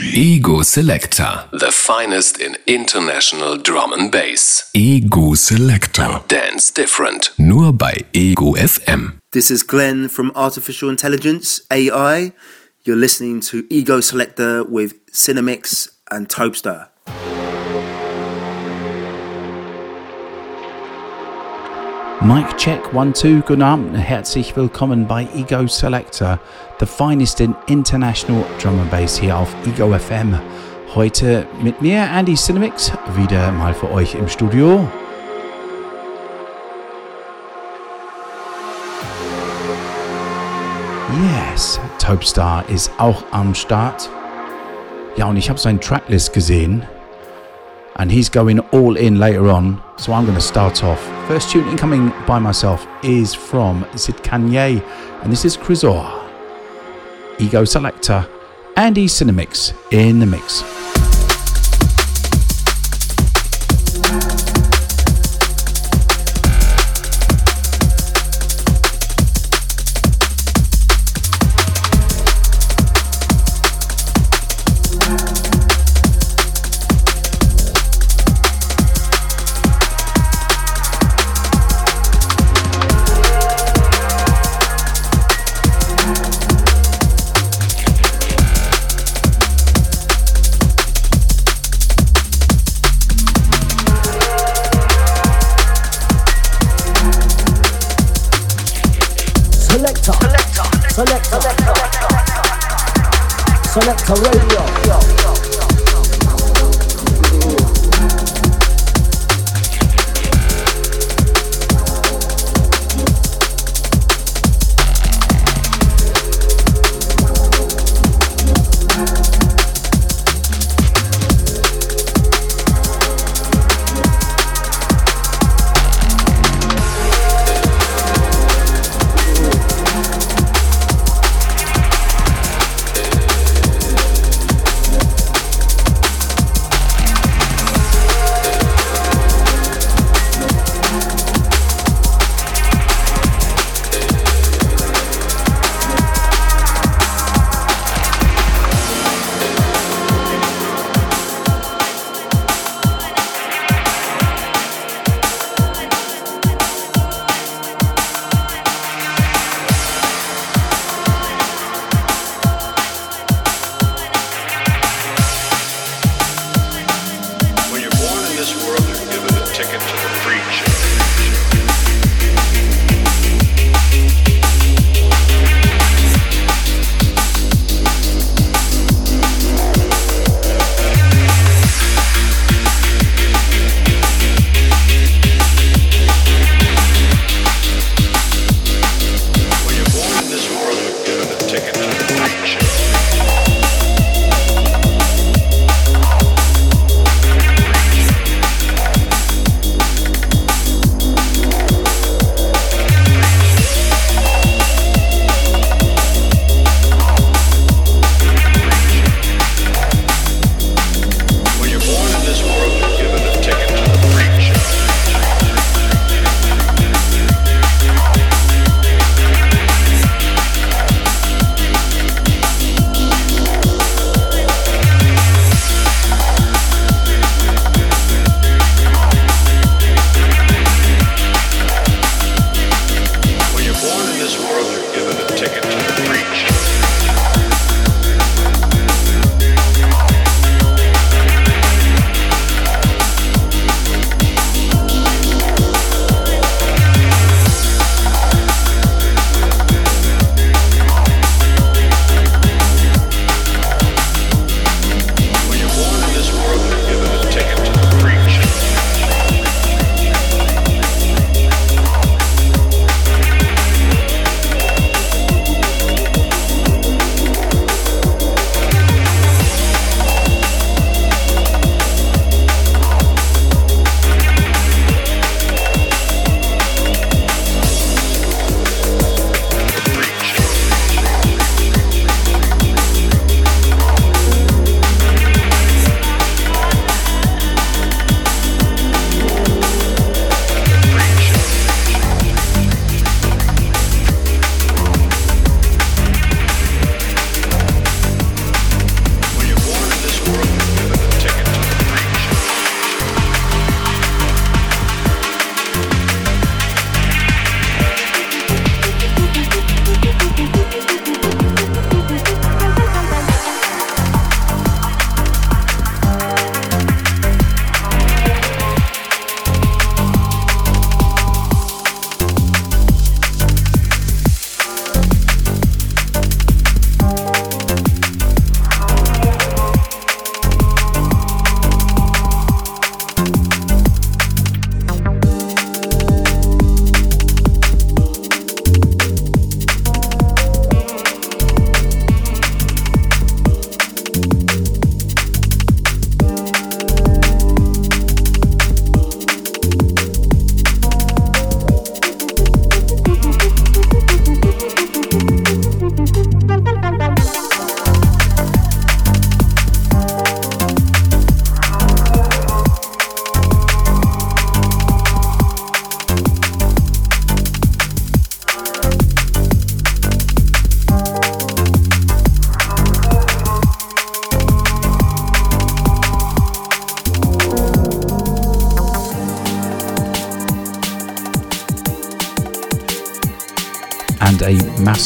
Ego Selector. The finest in international drum and bass. Ego Selector. Dance different. Nur bei Ego FM. This is Glenn from Artificial Intelligence AI. You're listening to Ego Selector with Cinemix and Topstar. Mic check, one, two, guten Abend, herzlich willkommen bei Ego Selector, the finest in international drum and bass hier auf Ego FM. Heute mit mir, Andy Cinemix, wieder mal für euch im Studio. Yes, Topstar ist auch am Start. Ja, und ich habe seine Tracklist gesehen. And he's going all in later on, so I'm going to start off. First tune incoming by myself is from Sid Kanye, and this is Crisor. Ego Selector, and E Cinemix in the mix. Correct.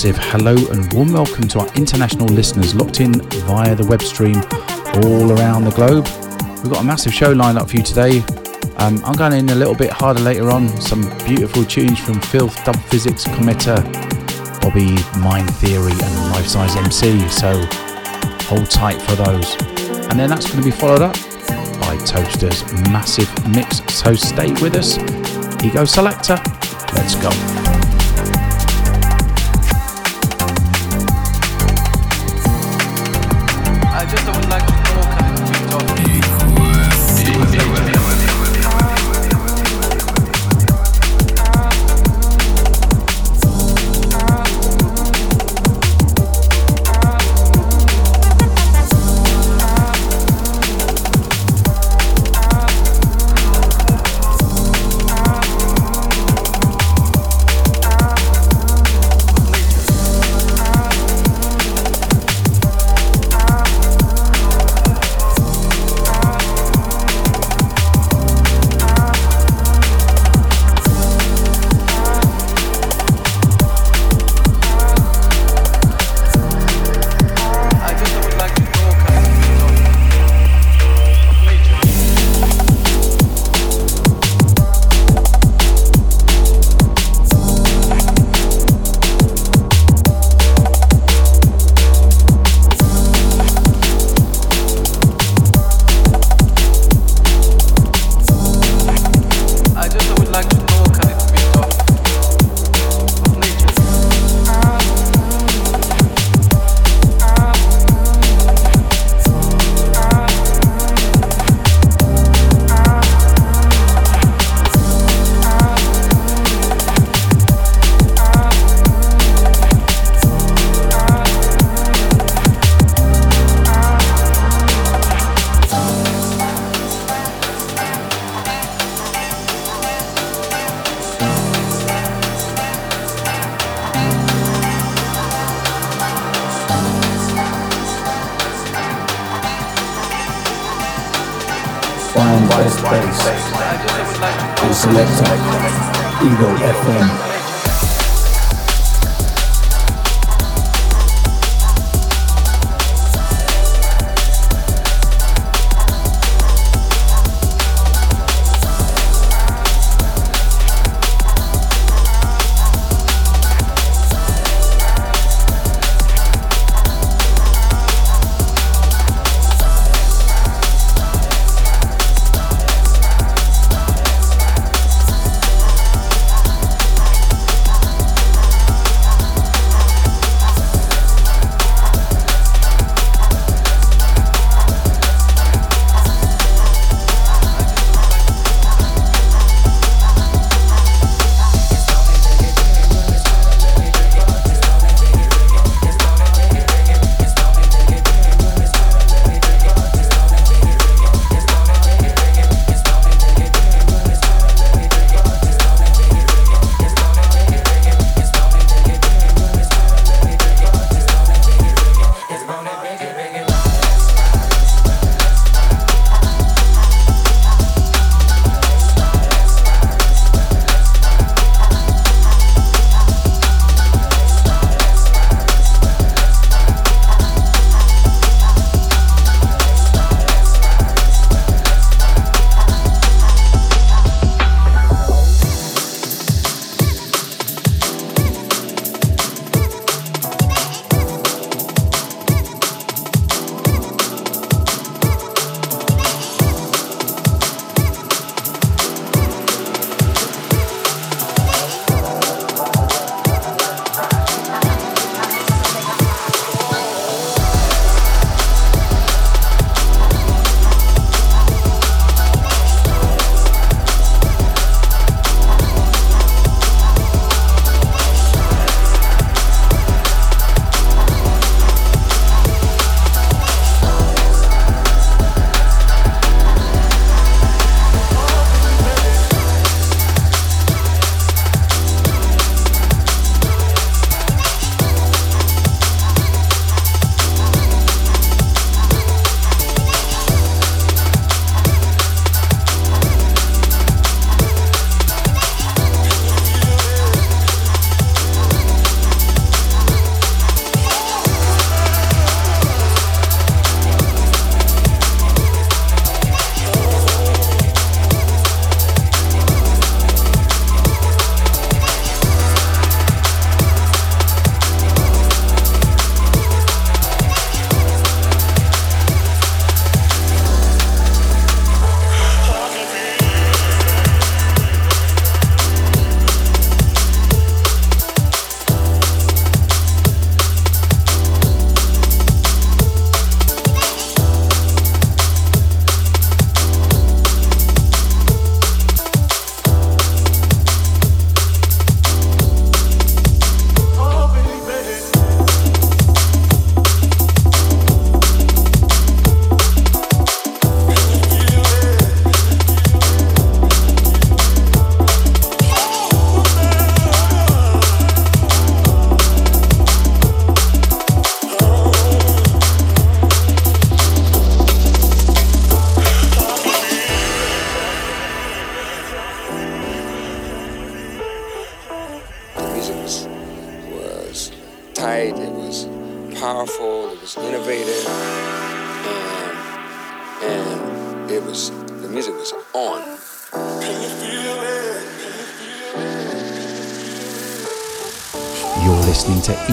Massive hello and warm welcome to our international listeners locked in via the web stream all around the globe. We've got a massive show lined up for you today. Um, I'm going in a little bit harder later on. Some beautiful tunes from Filth, Dub Phizix, Cometa, Bobby, Mind Theory, and Life Size MC. So hold tight for those. And then that's going to be followed up by Topstar's massive mix. So stay with us. Ego Selector, let's go.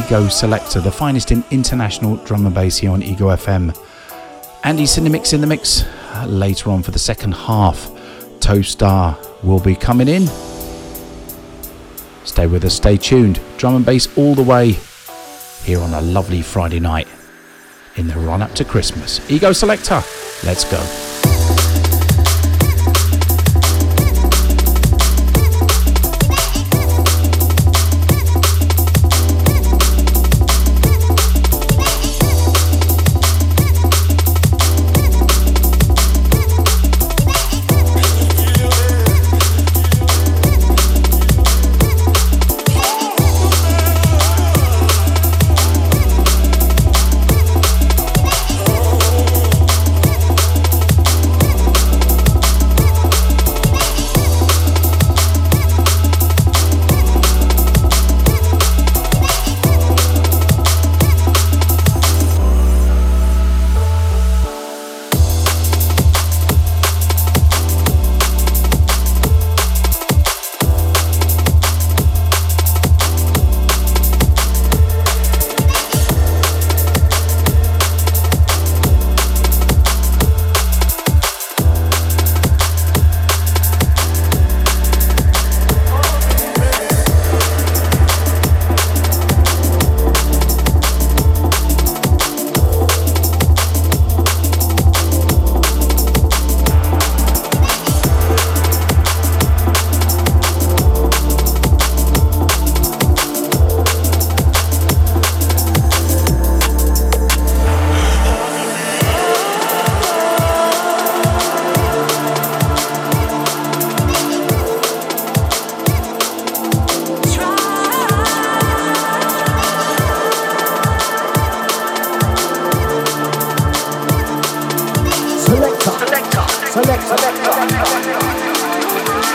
Ego Selector, the finest in international drum and bass here on Ego FM. Andy Cinemix in the mix later on for the second half. Star will be coming in. Stay with us, stay tuned. Drum and bass all the way here on a lovely Friday night in the run up to Christmas. Ego Selector, let's go. Selector.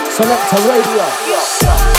Selector Radio.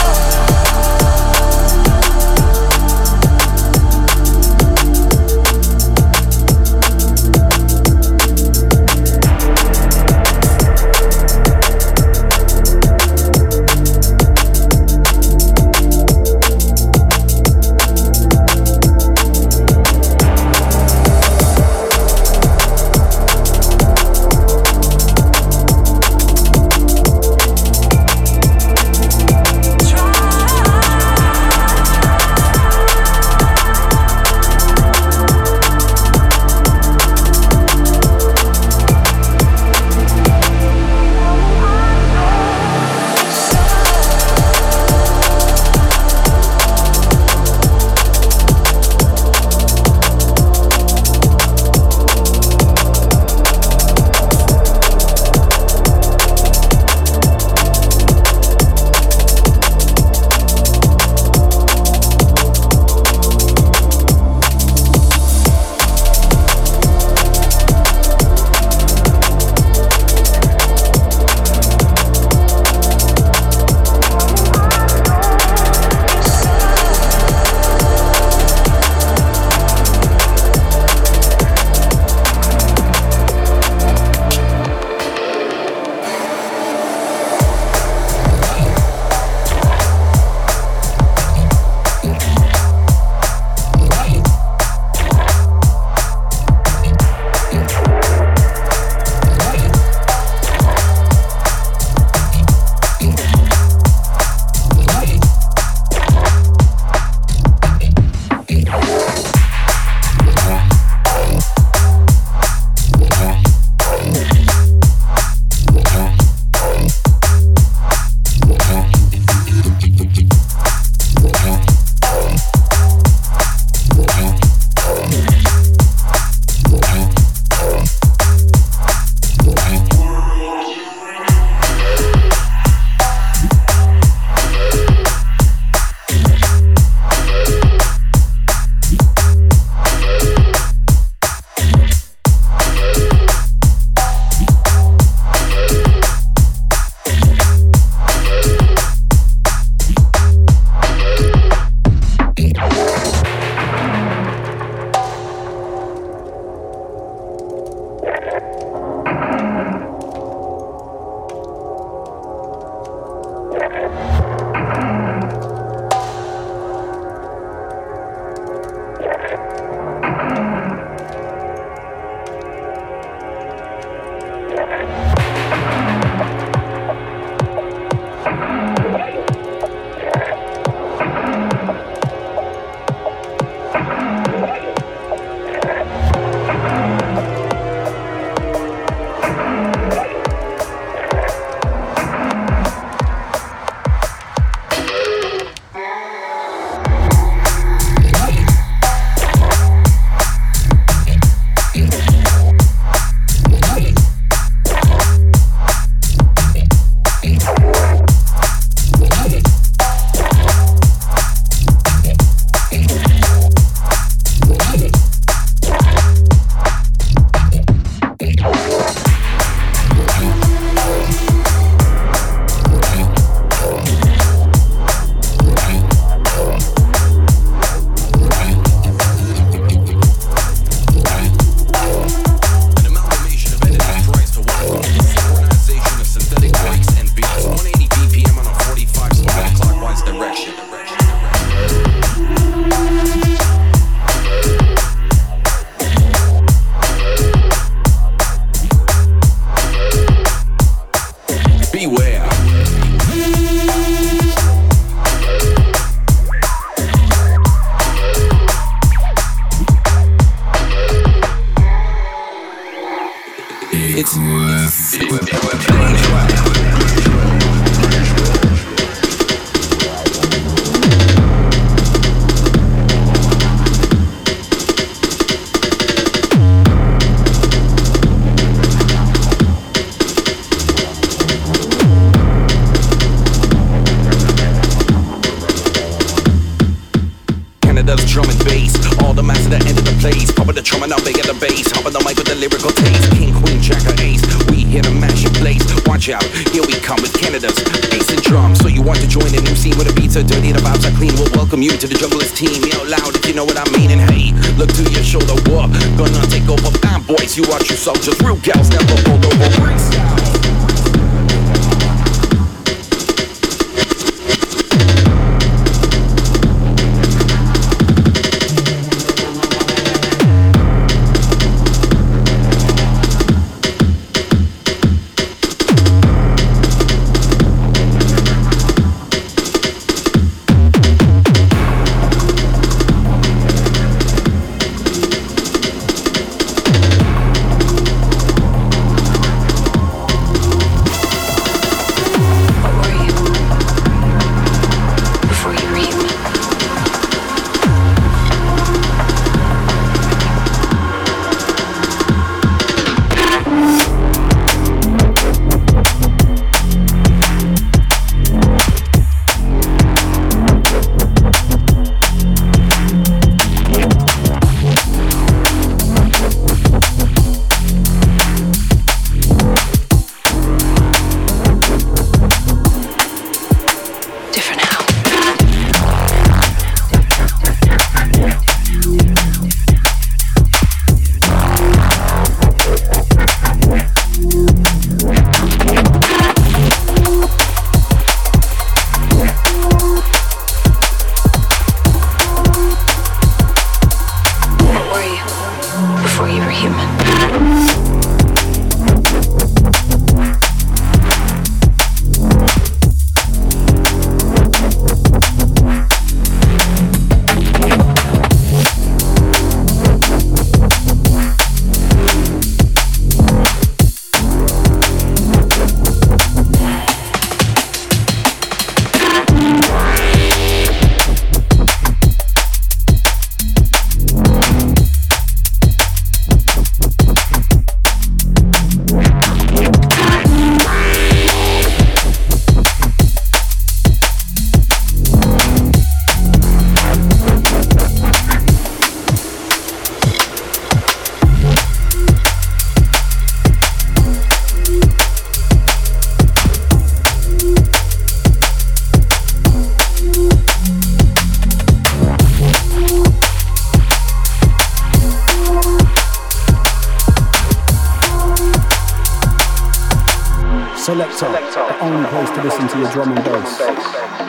the only place to listen to your drum and bass.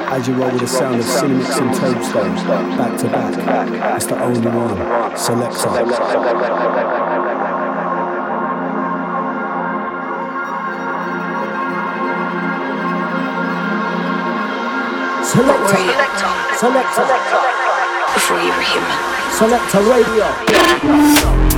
As you roll with the sound of Cinemix and Toadstone, back to back, it's the only one. Selector. Selector. Selector. Selector. Selector. Before you were human. Selector radio.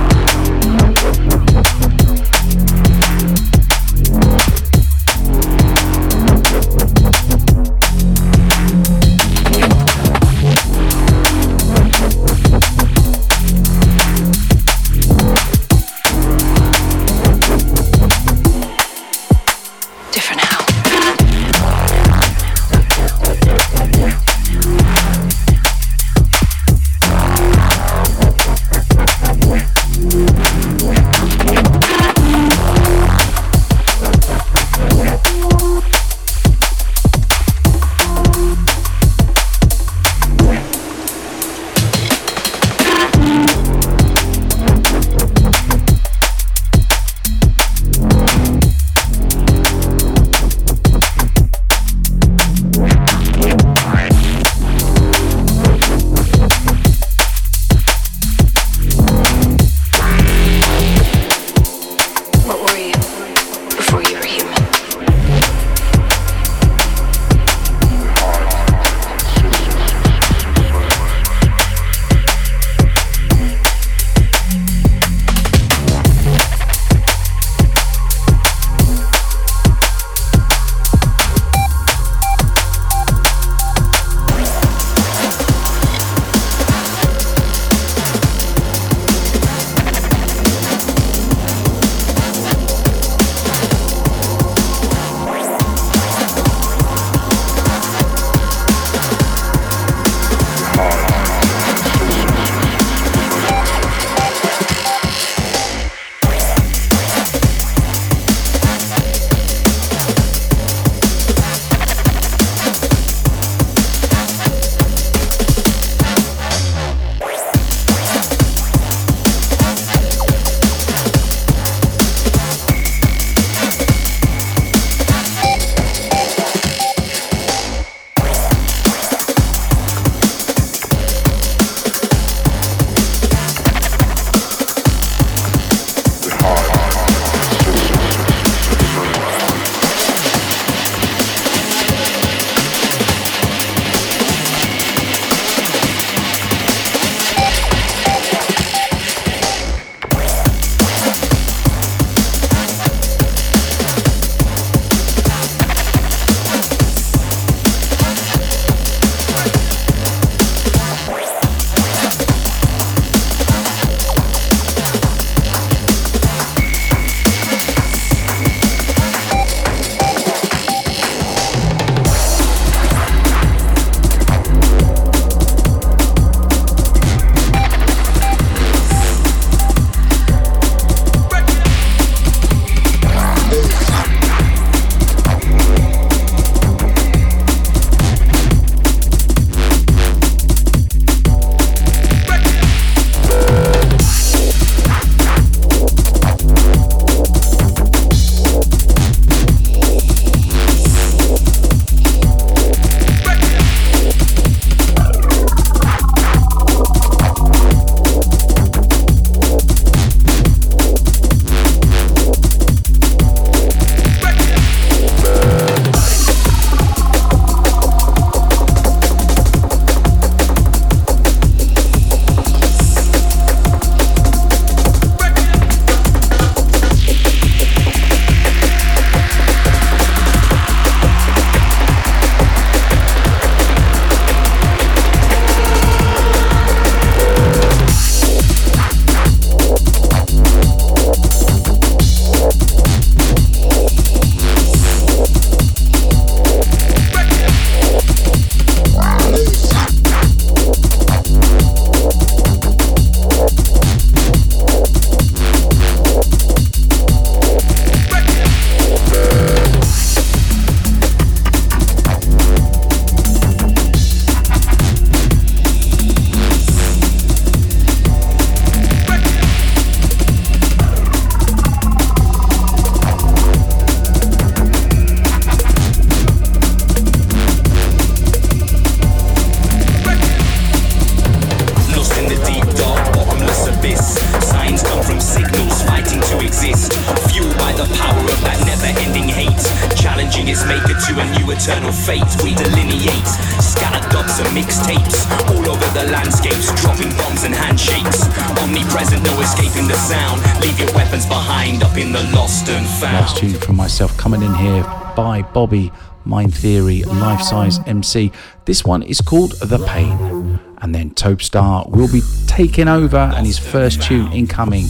The landscapes, dropping bombs and handshakes. Omnipresent, no escaping the sound. Leave your weapons behind up in the lost and found. Last tune from myself coming in here by Bobby, Mind Theory, Life Size MC. This one is called The Pain. And then Topstar will be taking over, and his first tune incoming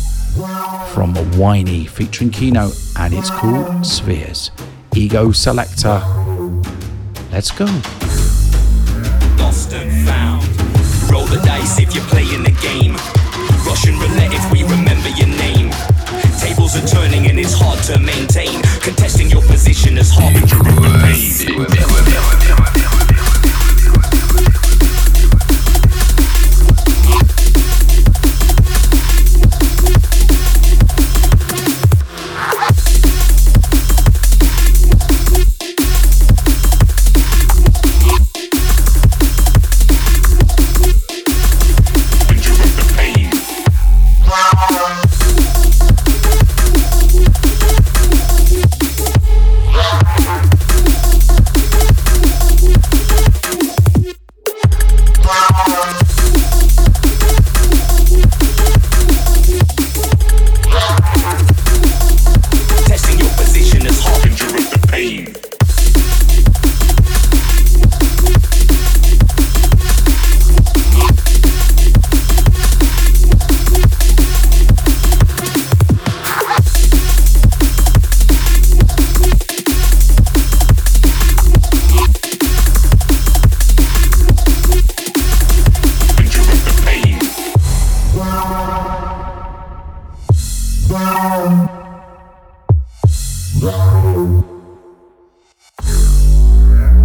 from Whiney featuring Kino, and it's called Spheres. Ego Selector. Let's go. lost and found. Dice if you're playing the game. Russian roulette if we remember your name. Tables are turning and it's hard to maintain. Contesting your position is harbinger of the pain.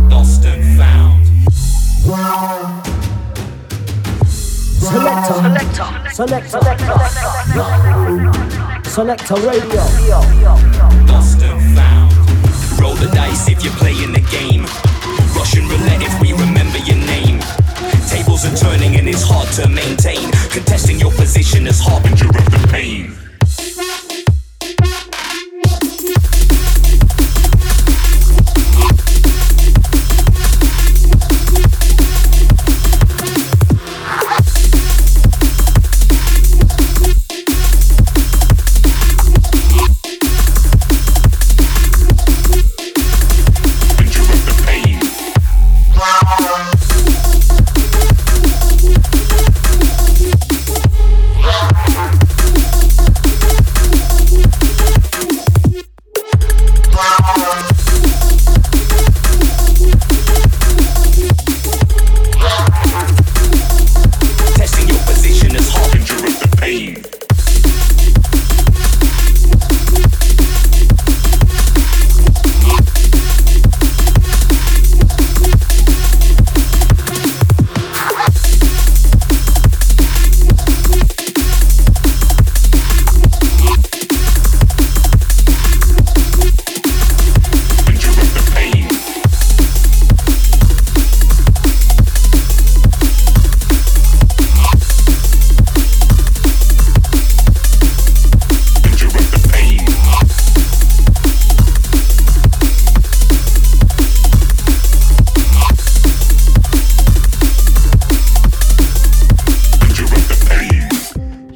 Lost and found. Selector. Selector. Selector Selector. Selector Radio. Lost and found. Roll the dice if you're playing the game. Russian roulette if we remember your name. Tables are turning and it's hard to maintain. Contesting your position is harbinger of the pain.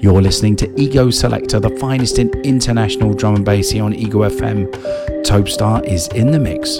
You're listening to Ego Selector, the finest in international drum and bass here on Ego FM. Topstar is in the mix.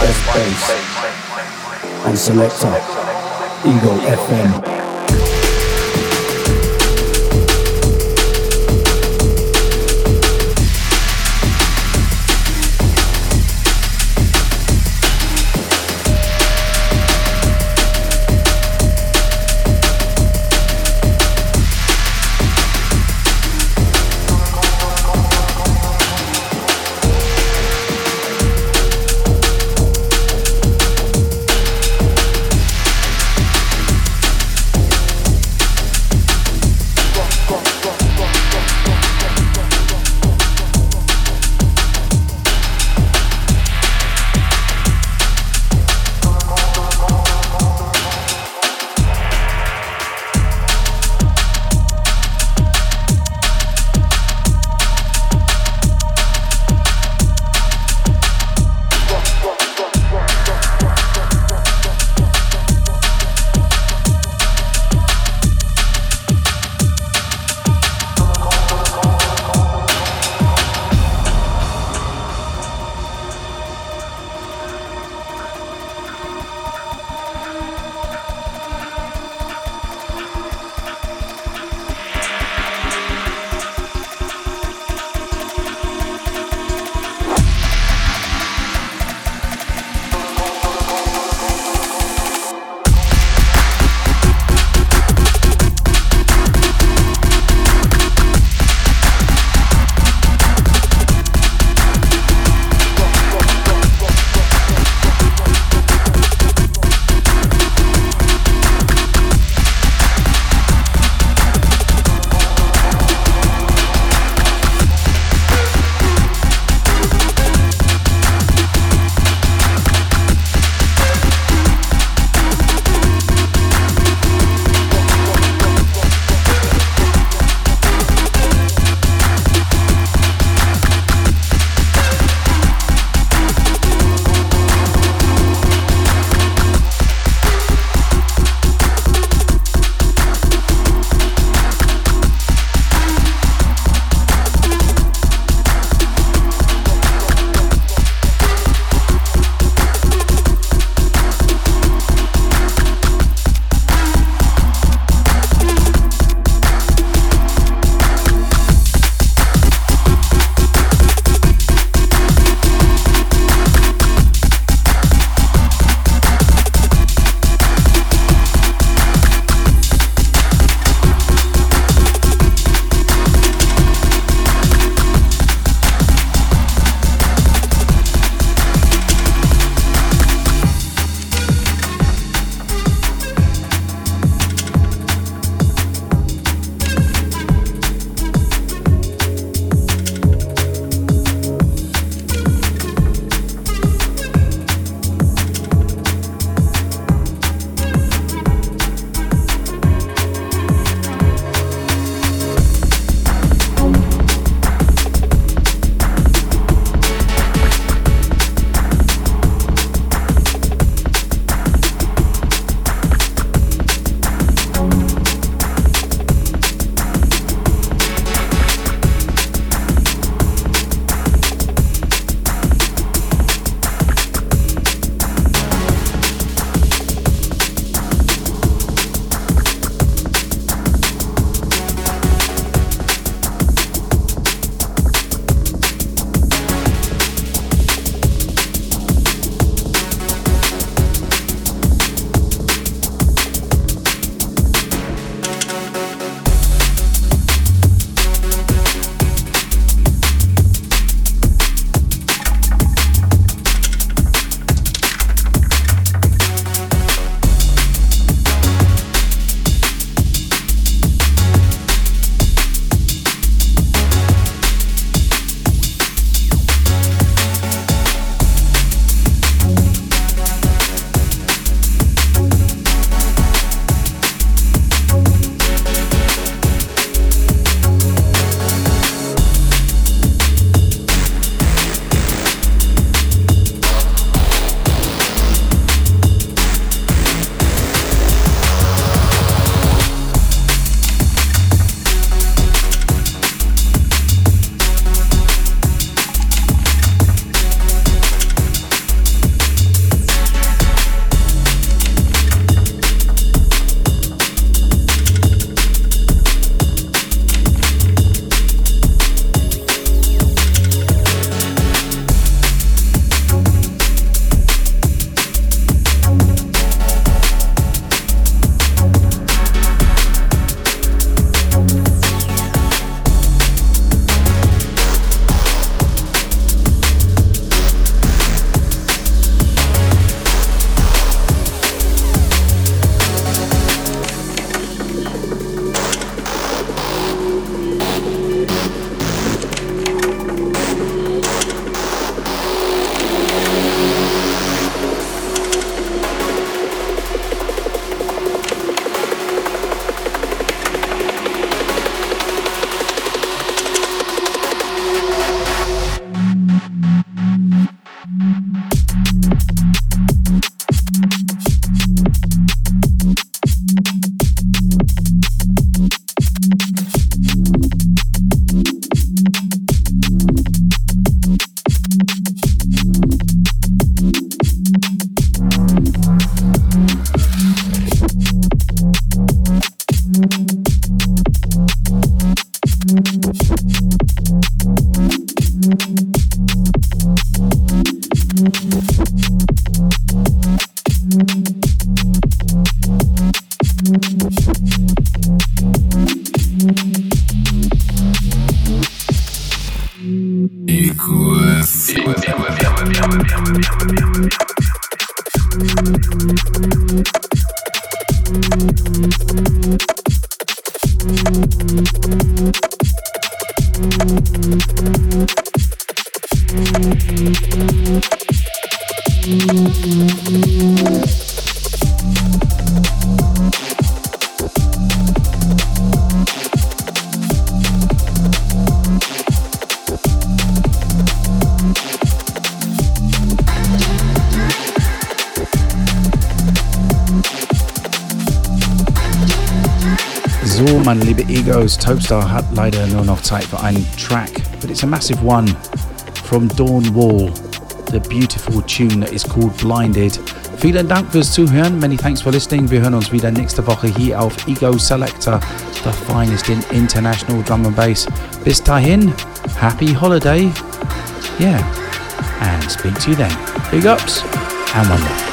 Bass. And selector, Ego FM. Topstar hat leider nur noch Zeit für einen Track, but it's a massive one from Dawn Wall, the beautiful tune that is called Blinded. Vielen Dank fürs Zuhören, many thanks for listening. Wir hören uns wieder nächste Woche hier auf Ego Selector, the finest in international drum and bass. Bis dahin, happy holiday, yeah, and speak to you then. Big ups, and one more.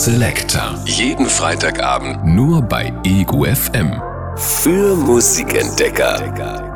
Selector. Jeden Freitagabend Nur bei Ego FM. für Musikentdecker.